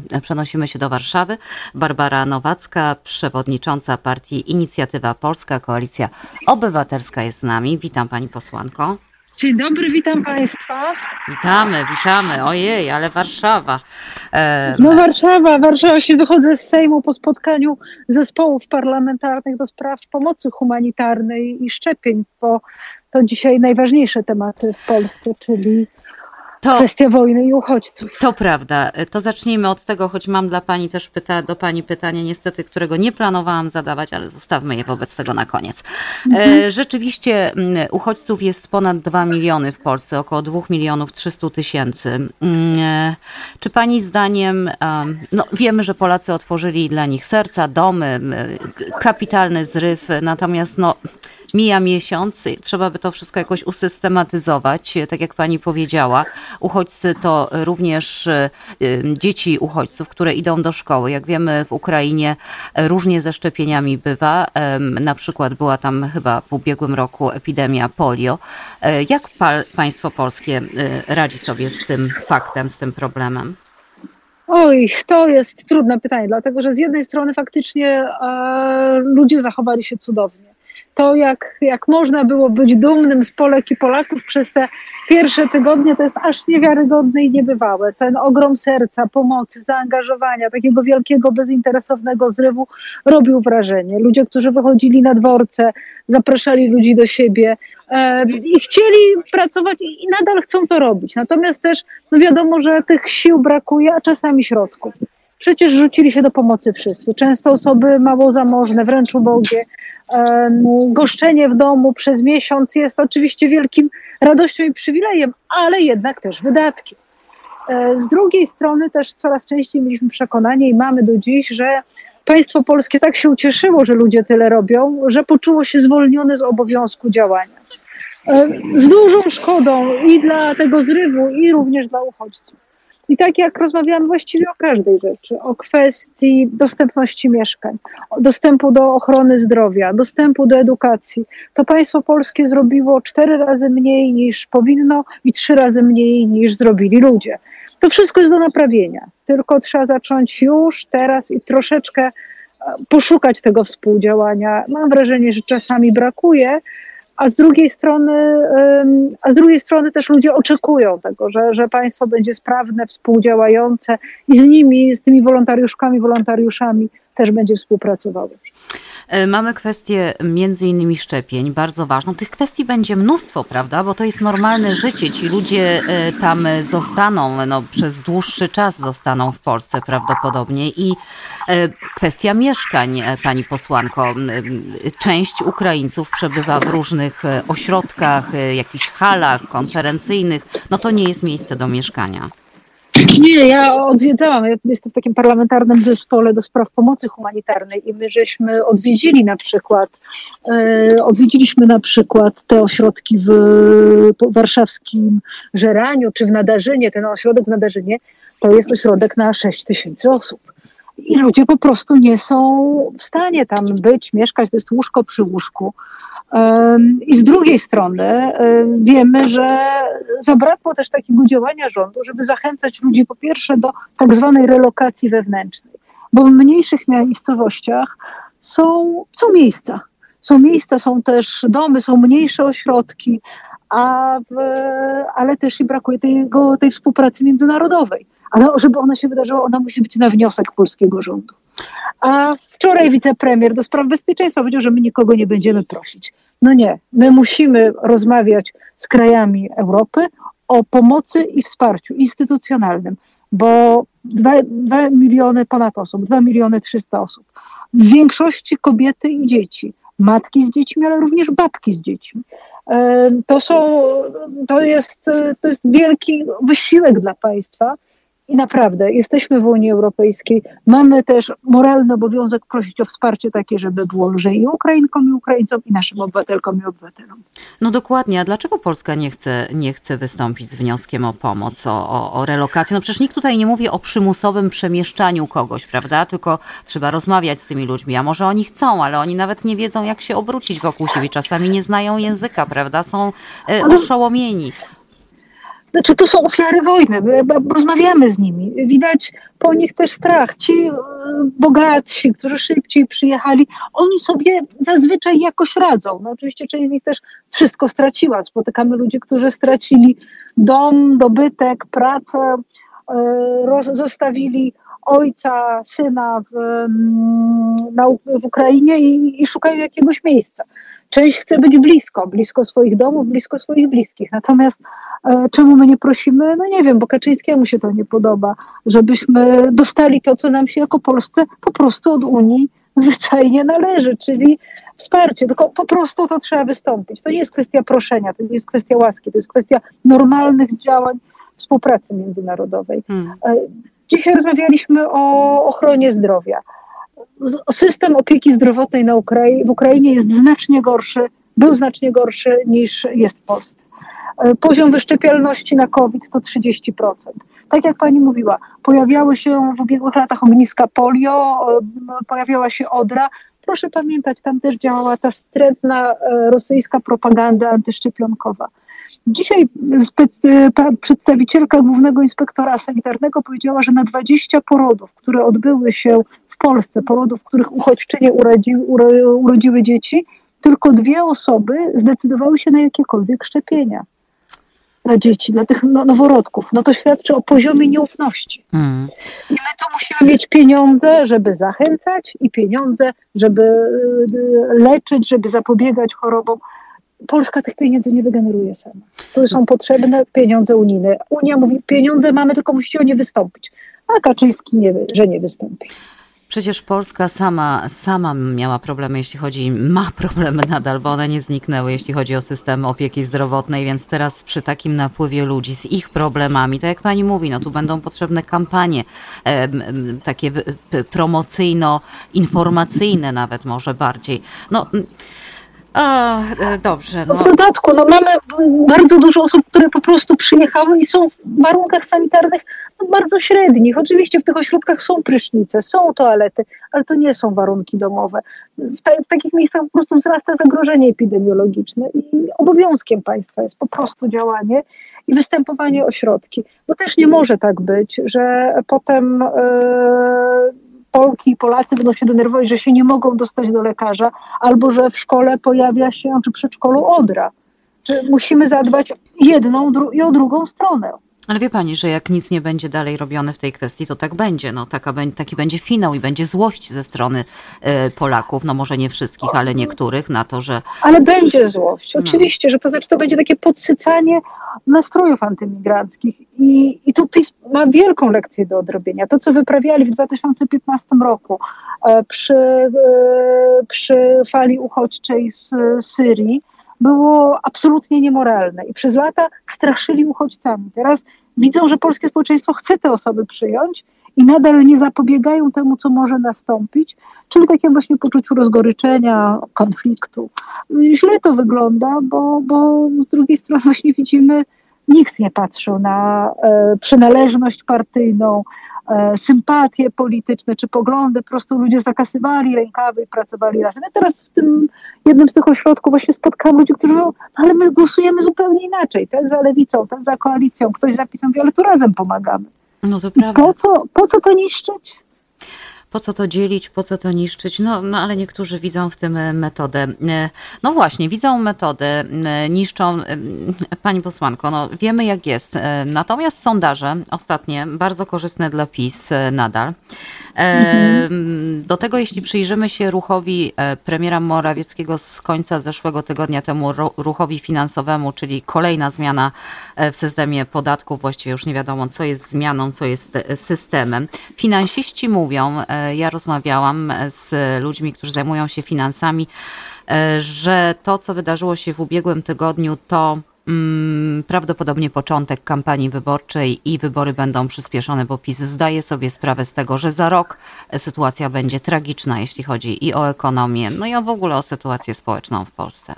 przenosimy, przenosimy się do Warszawy. Barbara Nowacka, przewodnicząca partii Inicjatywa Polska, Koalicja Obywatelska jest z nami. Witam pani posłanko. Dzień dobry, witam Państwa. Witamy, witamy. Ojej, ale Warszawa. E... No Warszawa, Warszawa się wychodzę z Sejmu po spotkaniu zespołów parlamentarnych do spraw pomocy humanitarnej i szczepień, bo to dzisiaj najważniejsze tematy w Polsce, czyli to, kwestia wojny i uchodźców. To prawda. To zacznijmy od tego, choć mam dla Pani też pyta, do Pani pytanie, niestety, którego nie planowałam zadawać, ale zostawmy je wobec tego na koniec. E, mhm. Rzeczywiście mm, uchodźców jest ponad 2 miliony w Polsce, około 2 milionów 300 tysięcy. Mm, e, czy Pani zdaniem, no wiemy, że Polacy otworzyli dla nich serca, domy, kapitalny zryw, natomiast no mija miesiąc, trzeba by to wszystko jakoś usystematyzować, tak jak pani powiedziała. Uchodźcy to również y, dzieci uchodźców, które idą do szkoły. Jak wiemy, w Ukrainie różnie ze szczepieniami bywa. Na przykład była tam chyba w ubiegłym roku epidemia polio. E, jak państwo polskie y, radzi sobie z tym faktem, z tym problemem? Oj, to jest trudne pytanie, dlatego że z jednej strony faktycznie e, ludzie zachowali się cudownie to, jak, jak można było być dumnym z Polek i Polaków przez te pierwsze tygodnie, to jest aż niewiarygodne i niebywałe. Ten ogrom serca, pomocy, zaangażowania, takiego wielkiego, bezinteresownego zrywu robił wrażenie. Ludzie, którzy wychodzili na dworce, zapraszali ludzi do siebie e, i chcieli pracować i nadal chcą to robić. Natomiast też no wiadomo, że tych sił brakuje, a czasami środków. Przecież rzucili się do pomocy wszyscy. Często osoby mało zamożne, wręcz ubogie, goszczenie w domu przez miesiąc jest oczywiście wielkim radością i przywilejem, ale jednak też wydatkiem. E, z drugiej strony też coraz częściej mieliśmy przekonanie i mamy do dziś, że państwo polskie tak się ucieszyło, że ludzie tyle robią, że poczuło się zwolnione z obowiązku działania. E, z dużą szkodą i dla tego zrywu, i również dla uchodźców. I tak jak rozmawiałam właściwie o każdej rzeczy, o kwestii dostępności mieszkań, dostępu do ochrony zdrowia, dostępu do edukacji, to państwo polskie zrobiło cztery razy mniej niż powinno i trzy razy mniej niż zrobili ludzie. To wszystko jest do naprawienia, tylko trzeba zacząć już, teraz i troszeczkę e, poszukać tego współdziałania. Mam wrażenie, że czasami brakuje, a z drugiej strony, a z drugiej strony też ludzie oczekują tego, że, że państwo będzie sprawne, współdziałające i z nimi, z tymi wolontariuszkami, wolontariuszami też będzie współpracowało. E, mamy kwestię między innymi szczepień, bardzo ważną. Tych kwestii będzie mnóstwo, prawda? Bo to jest normalne życie. Ci ludzie e, tam zostaną, no, przez dłuższy czas zostaną w Polsce prawdopodobnie. I e, kwestia mieszkań, pani posłanko. Część Ukraińców przebywa w różnych ośrodkach, jakichś halach konferencyjnych. No to nie jest miejsce do mieszkania. Nie, ja odwiedzałam, ja jestem w takim parlamentarnym zespole do spraw pomocy humanitarnej i my żeśmy odwiedzili na przykład, e, odwiedziliśmy na przykład te ośrodki w warszawskim Żeraniu czy w Nadarzynie. Ten ośrodek w Nadarzynie to jest ośrodek na 6 tysięcy osób. I ludzie po prostu nie są w stanie tam być, mieszkać, to jest łóżko przy łóżku. I z drugiej strony wiemy, że zabrakło też takiego działania rządu, żeby zachęcać ludzi po pierwsze do tak zwanej relokacji wewnętrznej, bo w mniejszych miejscowościach są, są miejsca. Są miejsca, są też domy, są mniejsze ośrodki, a w, ale też i brakuje tej współpracy międzynarodowej. Ale żeby ona się wydarzyła, ona musi być na wniosek polskiego rządu. A wczoraj wicepremier do spraw bezpieczeństwa powiedział, że my nikogo nie będziemy prosić. No nie, my musimy rozmawiać z krajami Europy o pomocy i wsparciu instytucjonalnym, bo 2, miliony ponad osób, 2 miliony 300 osób, w większości kobiety i dzieci, matki z dziećmi, ale również babki z dziećmi. To, są, to, jest, to jest wielki wysiłek dla państwa, i naprawdę jesteśmy w Unii Europejskiej, mamy też moralny obowiązek prosić o wsparcie takie, żeby było lżej i Ukrainkom, i Ukraińcom, i naszym obywatelkom i obywatelom. No dokładnie, a dlaczego Polska nie chce, nie chce wystąpić z wnioskiem o pomoc, o, o, o relokację? No przecież nikt tutaj nie mówi o przymusowym przemieszczaniu kogoś, prawda? Tylko trzeba rozmawiać z tymi ludźmi, a może oni chcą, ale oni nawet nie wiedzą, jak się obrócić wokół siebie. Czasami nie znają języka, prawda? Są e, oszołomieni. Znaczy to są ofiary wojny, rozmawiamy z nimi, widać po nich też strach. Ci e, bogatsi, którzy szybciej przyjechali, oni sobie zazwyczaj jakoś radzą. No oczywiście część z nich też wszystko straciła. Spotykamy ludzi, którzy stracili dom, dobytek, pracę, e, roz, zostawili ojca, syna w, mm, na, w Ukrainie i, i szukają jakiegoś miejsca. Część chce być blisko, blisko swoich domów, blisko swoich bliskich. Natomiast e, czemu my nie prosimy? No nie wiem, bo Kaczyńskiemu się to nie podoba, żebyśmy dostali to, co nam się jako Polsce po prostu od Unii zwyczajnie należy, czyli wsparcie, tylko po prostu to trzeba wystąpić. To nie jest kwestia proszenia, to nie jest kwestia łaski, to jest kwestia normalnych działań współpracy międzynarodowej. Hmm. E, dzisiaj rozmawialiśmy o ochronie zdrowia system opieki zdrowotnej na Ukrai w Ukrainie jest znacznie gorszy, był znacznie gorszy niż jest w Polsce. E, poziom wyszczepialności na COVID to 30%. Tak jak pani mówiła, pojawiały się w ubiegłych latach ogniska polio, e, pojawiała się odra. Proszę pamiętać, tam też działała ta wstrętna e, rosyjska propaganda antyszczepionkowa. Dzisiaj przedstawicielka Głównego Inspektora Sanitarnego powiedziała, że na 20 porodów, które odbyły się w Polsce, porodów, w których uchodźczynie urodzi, urodziły dzieci, tylko dwie osoby zdecydowały się na jakiekolwiek szczepienia dla dzieci, dla tych no, noworodków. No to świadczy o poziomie nieufności. Mm. I my tu musimy mieć pieniądze, żeby zachęcać i pieniądze, żeby y, leczyć, żeby zapobiegać chorobom. Polska tych pieniędzy nie wygeneruje sama. Tu są potrzebne pieniądze unijne. Unia mówi, pieniądze mamy, tylko musicie o nie wystąpić. A Kaczyński nie, że nie wystąpi. Przecież Polska sama, sama miała problemy, jeśli chodzi, ma problemy nadal, bo one nie zniknęły, jeśli chodzi o system opieki zdrowotnej, więc teraz przy takim napływie ludzi z ich problemami, tak jak pani mówi, no tu będą potrzebne kampanie e, takie promocyjno-informacyjne nawet może bardziej. No, a, e, dobrze. No. W dodatku, no mamy bardzo dużo osób, które po prostu przyjechały i są w warunkach sanitarnych no, bardzo średnich. Oczywiście w tych ośrodkach są prysznice, są toalety, ale to nie są warunki domowe. W, ta, w takich miejscach po prostu wzrasta zagrożenie epidemiologiczne i obowiązkiem państwa jest po prostu działanie i występowanie o środki. Bo też nie może tak być, że potem. Yy, Polki i Polacy będą się denerwować, że się nie mogą dostać do lekarza, albo że w szkole pojawia się, czy przedszkolu odra. Czy musimy zadbać jedną i o drugą stronę. Ale wie pani, że jak nic nie będzie dalej robione w tej kwestii, to tak będzie. No, taka, taki będzie finał i będzie złość ze strony y, Polaków, no może nie wszystkich, ale niektórych na to, że... Ale będzie złość, no. oczywiście, no. że to znaczy to będzie takie podsycanie nastrojów antymigranckich. I, I tu PiS ma wielką lekcję do odrobienia. To, co wyprawiali w 2015 roku e, przy, e, przy fali uchodźczej z Syrii, było absolutnie niemoralne i przez lata straszyli uchodźcami. Teraz widzą, że polskie społeczeństwo chce te osoby przyjąć i nadal nie zapobiegają temu, co może nastąpić, czyli takiemu właśnie poczuciu rozgoryczenia, konfliktu. Źle to wygląda, bo, bo z drugiej strony właśnie widzimy, nikt nie patrzył na e, przynależność partyjną, sympatie polityczne czy poglądy, po prostu ludzie zakasywali rękawy i pracowali razem. Ja teraz w tym jednym z tych ośrodków właśnie spotkałam ludzi, którzy mówią, no, ale my głosujemy zupełnie inaczej, ten za lewicą, ten za koalicją, ktoś za PiSem, ale tu razem pomagamy. No to prawda. Po co, po co to niszczyć? Po co to dzielić, po co to niszczyć? No, no ale niektórzy widzą w tym e, metodę. E, no właśnie, widzą metodę, e, niszczą. Pani posłanko, no wiemy jak jest. Natomiast sondaże ostatnie, bardzo korzystne dla PiS nadal. Do tego, jeśli przyjrzymy się ruchowi premiera Morawieckiego z końca zeszłego tygodnia temu ruchowi finansowemu, czyli kolejna zmiana w systemie podatków, właściwie już nie wiadomo, co jest zmianą, co jest systemem. Finansiści mówią, ja rozmawiałam z ludźmi, którzy zajmują się finansami, e, że to, co wydarzyło się w ubiegłym tygodniu, to prawdopodobnie początek kampanii wyborczej i wybory będą przyspieszone, bo PiS zdaje sobie sprawę z tego, że za rok sytuacja będzie tragiczna, jeśli chodzi i o ekonomię, no i o w ogóle o sytuację społeczną w Polsce.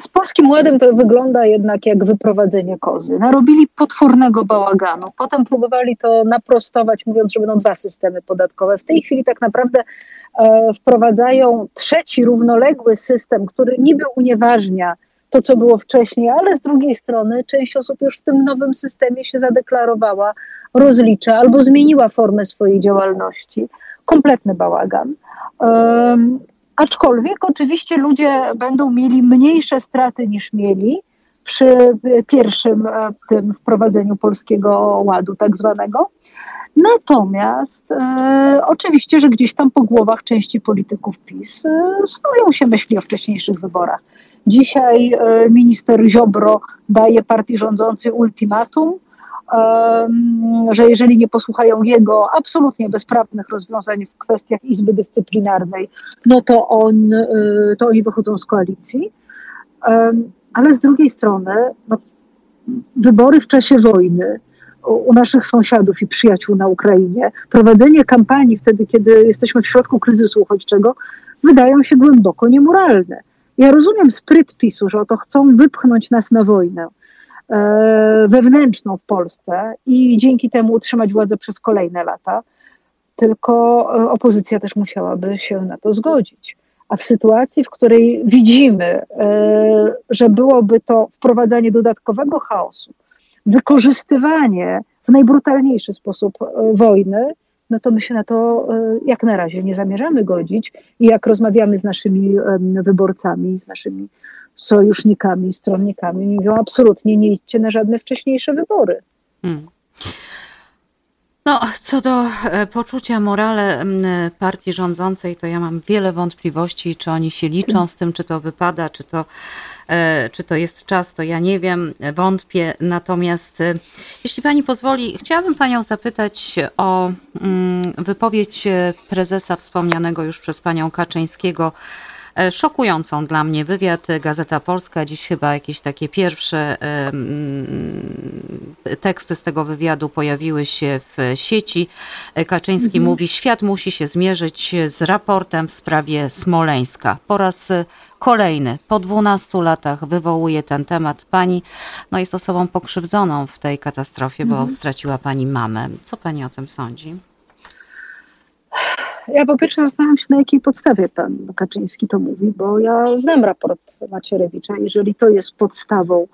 Z Polskim Ładem to wygląda jednak jak wyprowadzenie kozy. Narobili potwornego bałaganu. Potem próbowali to naprostować, mówiąc, że będą dwa systemy podatkowe. W tej chwili tak naprawdę e, wprowadzają trzeci równoległy system, który niby unieważnia to, co było wcześniej, ale z drugiej strony część osób już w tym nowym systemie się zadeklarowała, rozlicza albo zmieniła formę swojej działalności. Kompletny bałagan. Um, aczkolwiek oczywiście ludzie będą mieli mniejsze straty niż mieli przy pierwszym e, tym wprowadzeniu polskiego ładu tak zwanego. Natomiast e, oczywiście, że gdzieś tam po głowach części polityków PiS e, snują się myśli o wcześniejszych wyborach. Dzisiaj e, minister Ziobro daje partii rządzącej ultimatum, że jeżeli nie posłuchają jego absolutnie bezprawnych rozwiązań w kwestiach Izby Dyscyplinarnej, no to, on, e, to oni wychodzą z koalicji. Ale z drugiej strony, no, wybory w czasie wojny, u naszych sąsiadów i przyjaciół na Ukrainie, prowadzenie kampanii wtedy, kiedy jesteśmy w środku kryzysu uchodźczego, wydają się głęboko niemoralne. Ja rozumiem spryt PiSu, że oto chcą wypchnąć nas na wojnę e, wewnętrzną w Polsce i dzięki temu utrzymać władzę przez kolejne lata, tylko e, opozycja też musiałaby się na to zgodzić. A w sytuacji, w której widzimy, e, że byłoby to wprowadzanie dodatkowego chaosu, wykorzystywanie w najbrutalniejszy sposób wojny, no to my się na to e, jak na razie nie zamierzamy godzić. I jak rozmawiamy z naszymi wyborcami, z naszymi sojusznikami, stronnikami, mówią absolutnie nie idźcie na żadne wcześniejsze wybory. Hmm. No, co do e, poczucia morale partii rządzącej, to ja mam wiele wątpliwości, czy oni się liczą z tym, czy to wypada, czy to, e, czy to jest czas, to ja nie wiem, wątpię. Natomiast, e, jeśli pani pozwoli, chciałabym panią zapytać o wypowiedź prezesa wspomnianego już przez panią Kaczyńskiego szokującą dla mnie wywiad. Gazeta Polska, dziś chyba jakieś takie pierwsze teksty z tego wywiadu pojawiły się w sieci. E, Kaczyński mhm. mówi, świat musi się zmierzyć z raportem w sprawie Smoleńska. Po raz kolejny, po 12 latach wywołuje ten temat. Pani no jest osobą pokrzywdzoną w tej katastrofie, bo mhm. straciła pani mamę. Co pani o tym sądzi? Ja po pierwsze zastanawiam się, na jakiej podstawie pan Kaczyński to mówi, bo ja znam raport Macierewicza. Jeżeli to jest podstawą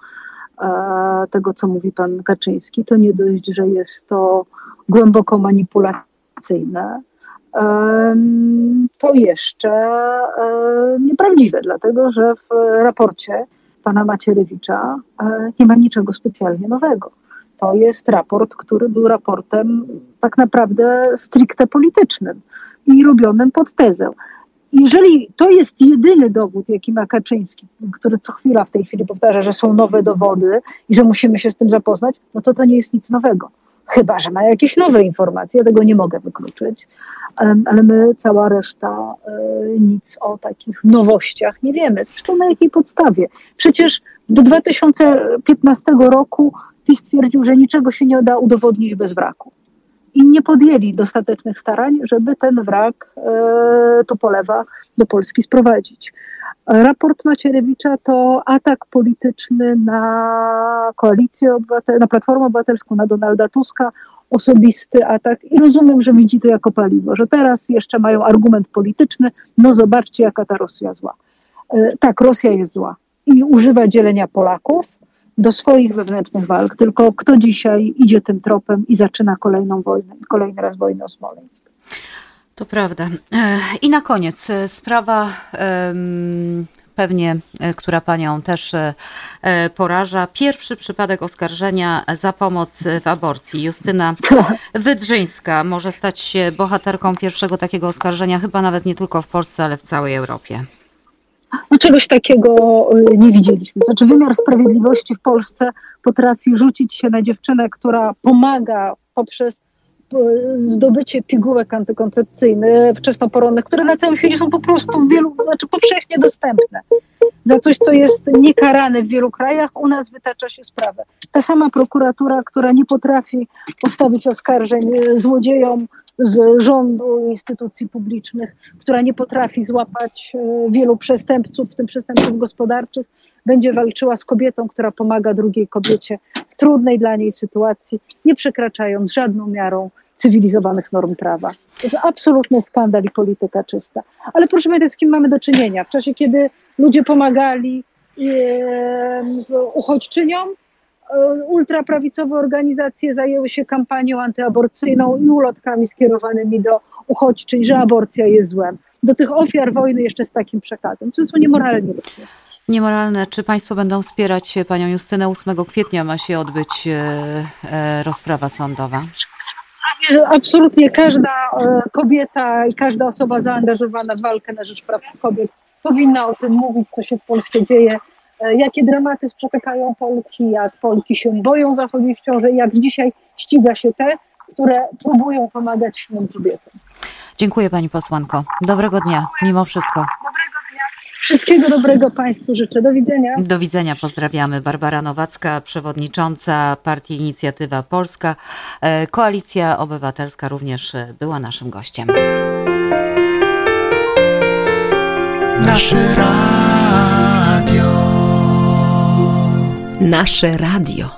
e, tego, co mówi pan Kaczyński, to nie dość, że jest to głęboko manipulacyjne, to jeszcze e, nieprawdziwe, dlatego że w raporcie pana Macierewicza e, nie ma niczego specjalnie nowego. To jest raport, który był raportem tak naprawdę stricte politycznym i robionym pod tezę. Jeżeli to jest jedyny dowód, jaki ma Kaczyński, który co chwila w tej chwili powtarza, że są nowe dowody i że musimy się z tym zapoznać, no to to nie jest nic nowego. Chyba, że ma jakieś nowe informacje, ja tego nie mogę wykluczyć, ale my, cała reszta, e, nic o takich nowościach nie wiemy. Zresztą na jakiej podstawie? Przecież do 2015 roku PiS twierdził, że niczego się nie da udowodnić bez wraku i nie podjęli dostatecznych starań, żeby ten wrak e, Tupolewa do Polski sprowadzić. Raport Macierewicza to atak polityczny na koalicję obywatelską, na Platformę Obywatelską, na Donalda Tuska, osobisty atak i rozumiem, że widzi to jako paliwo, że teraz jeszcze mają argument polityczny, no zobaczcie jaka ta Rosja zła. E, tak, Rosja jest zła i używa dzielenia Polaków, do swoich wewnętrznych walk, tylko kto dzisiaj idzie tym tropem i zaczyna kolejną wojnę, kolejny raz wojnę o Smoleńsk. To prawda. E, I na koniec e, sprawa pewnie, e, która panią też poraża. Pierwszy przypadek oskarżenia za pomoc w aborcji. Justyna Wydrzyńska może stać się bohaterką pierwszego takiego oskarżenia, chyba nawet nie tylko w Polsce, ale w całej Europie. No czegoś takiego y, nie widzieliśmy. Znaczy wymiar sprawiedliwości w Polsce potrafi rzucić się na dziewczynę, która pomaga poprzez y, zdobycie pigułek antykoncepcyjnych wczesnoporonnych, które na całym świecie są po prostu wielu, znaczy powszechnie dostępne. Za coś, co jest niekarane w wielu krajach, u nas wytacza się sprawę. Ta sama prokuratura, która nie potrafi postawić oskarżeń y, złodziejom z rządu instytucji publicznych, która nie potrafi złapać e, wielu przestępców, w tym przestępców gospodarczych, będzie walczyła z kobietą, która pomaga drugiej kobiecie w trudnej dla niej sytuacji, nie przekraczając żadną miarą cywilizowanych norm prawa. To jest absolutny skandal i polityka czysta. Ale proszę pamiętać, z kim mamy do czynienia. W czasie, kiedy ludzie pomagali, uchodźczyniom. Ultraprawicowe organizacje zajęły się kampanią antyaborcyjną i ulotkami skierowanymi do uchodźczyń, że aborcja jest złem. Do tych ofiar wojny jeszcze z takim przekazem. To są niemoralnie. Niemoralne. Czy Państwo będą wspierać panią Justynę? 8 kwietnia ma się odbyć rozprawa sądowa. Absolutnie każda kobieta i każda osoba zaangażowana w walkę na rzecz praw kobiet powinna o tym mówić, co się w Polsce dzieje, jakie dramaty spotykają Polki, jak Polki się boją zachodzić w ciąży, jak dzisiaj ściga się te, które próbują pomagać innym kobietom. Dziękuję Pani posłanko. Dobrego dnia, mimo wszystko. Dobrego dnia. Wszystkiego dobrego Państwu życzę. Do widzenia. Do widzenia, pozdrawiamy. Barbara Nowacka, przewodnicząca Partii Inicjatywa Polska. Koalicja Obywatelska również była naszym gościem. Nasze radio. Nasze radio.